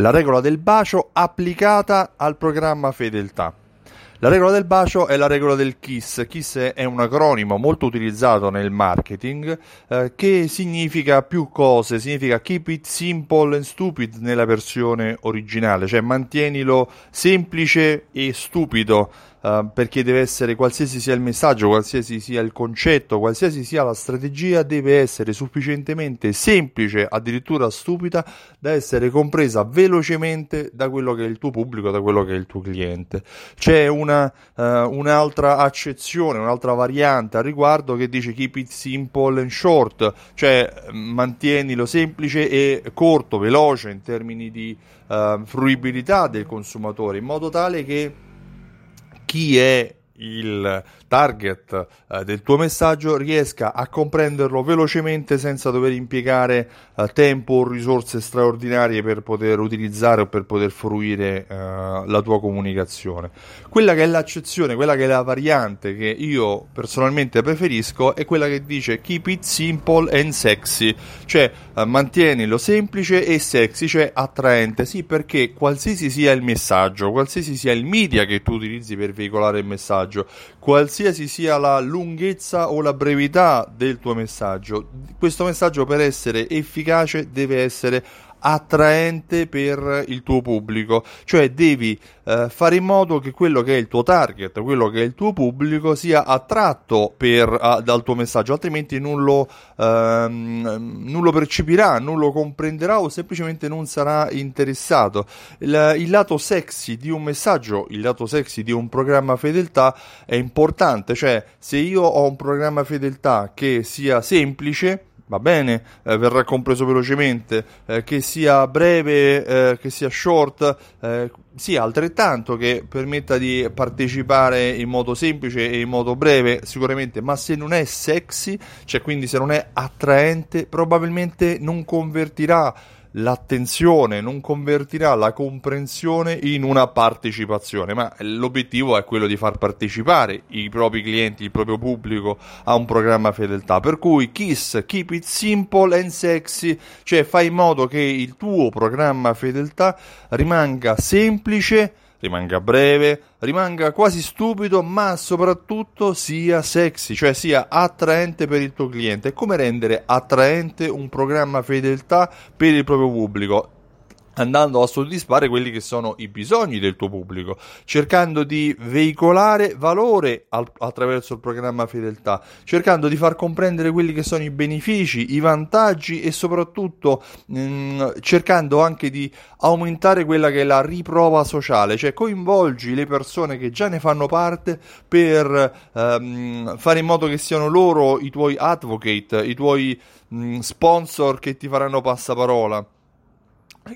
La regola del bacio applicata al programma fedeltà. La regola del bacio è la regola del KISS. KISS è un acronimo molto utilizzato nel marketing eh, che significa più cose, significa keep it simple and stupid nella versione originale, cioè mantienilo semplice e stupido Uh, perché deve essere qualsiasi sia il messaggio, qualsiasi sia il concetto, qualsiasi sia la strategia, deve essere sufficientemente semplice, addirittura stupida, da essere compresa velocemente da quello che è il tuo pubblico, da quello che è il tuo cliente. C'è una, uh, un'altra accezione, un'altra variante al riguardo che dice keep it simple and short, cioè mantienilo semplice e corto, veloce in termini di uh, fruibilità del consumatore, in modo tale che chi è il target eh, del tuo messaggio riesca a comprenderlo velocemente senza dover impiegare eh, tempo o risorse straordinarie per poter utilizzare o per poter fruire eh, la tua comunicazione. Quella che è l'accezione, quella che è la variante che io personalmente preferisco è quella che dice keep it simple and sexy, cioè eh, mantienilo semplice e sexy, cioè attraente, sì perché qualsiasi sia il messaggio, qualsiasi sia il media che tu utilizzi per veicolare il messaggio, qualsiasi qualsiasi sia la lunghezza o la brevità del tuo messaggio, questo messaggio per essere efficace deve essere attraente per il tuo pubblico, cioè devi eh, fare in modo che quello che è il tuo target, quello che è il tuo pubblico sia attratto per, a, dal tuo messaggio, altrimenti non lo, ehm, non lo, percepirà, non lo comprenderà o semplicemente non sarà interessato. Il, il lato sexy di un messaggio, il lato sexy di un programma fedeltà è importante, cioè se io ho un programma fedeltà che sia semplice, va bene, eh, verrà compreso velocemente, eh, che sia breve, eh, che sia short, eh, sia altrettanto che permetta di partecipare in modo semplice e in modo breve, sicuramente, ma se non è sexy, cioè quindi se non è attraente, probabilmente non convertirà l'attenzione, non convertirà la comprensione in una partecipazione, ma l'obiettivo è quello di far partecipare i propri clienti, il proprio pubblico a un programma fedeltà. Per cui Kiss, keep it simple and sexy, cioè fai in modo che il tuo programma fedeltà rimanga semplice rimanga breve, rimanga quasi stupido, ma soprattutto sia sexy, cioè sia attraente per il tuo cliente. come rendere attraente un programma fedeltà per il proprio pubblico? Andando a soddisfare quelli che sono i bisogni del tuo pubblico, cercando di veicolare valore al, attraverso il programma fedeltà, cercando di far comprendere quelli che sono i benefici, i vantaggi e soprattutto mh, mm, cercando anche di aumentare quella che è la riprova sociale, cioè coinvolgi le persone che già ne fanno parte per ehm, fare in modo che siano loro i tuoi advocate, i tuoi mh, mm, sponsor che ti faranno passaparola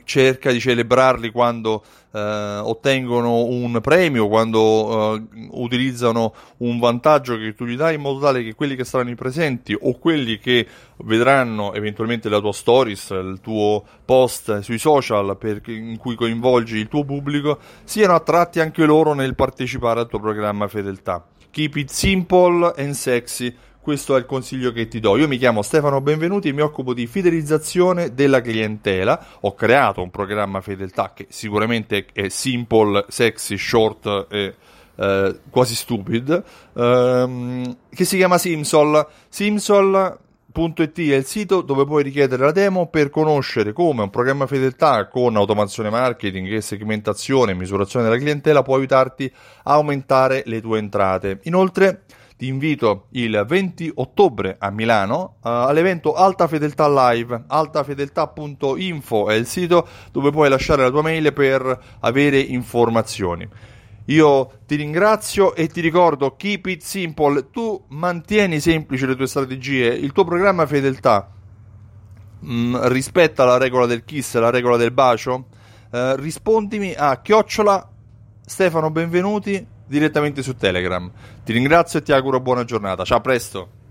cerca di celebrarli quando eh, ottengono un premio, quando eh, utilizzano un vantaggio che tu gli dai in modo tale che quelli che saranno presenti o quelli che vedranno eventualmente la tua stories, il tuo post sui social per, in cui coinvolgi il tuo pubblico, siano attratti anche loro nel partecipare al tuo programma fedeltà. Keep it simple and sexy questo è il consiglio che ti do. Io mi chiamo Stefano Benvenuti e mi occupo di fidelizzazione della clientela. Ho creato un programma fedeltà che sicuramente è simple, sexy, short e eh, quasi stupid, ehm, che si chiama Simsol. Simsol.it è il sito dove puoi richiedere la demo per conoscere come un programma fedeltà con automazione marketing e segmentazione e misurazione della clientela può aiutarti a aumentare le tue entrate. Inoltre ti invito il 20 ottobre a Milano uh, all'evento Alta Fedeltà Live. Altafedeltà.info è il sito dove puoi lasciare la tua mail per avere informazioni. Io ti ringrazio e ti ricordo, keep it simple, tu mantieni semplici le tue strategie, il tuo programma fedeltà mh, mm, rispetta la regola del kiss, la regola del bacio, uh, rispondimi a chiocciola Stefano Benvenuti direttamente su Telegram. Ti ringrazio e ti auguro buona giornata. Ciao, a presto.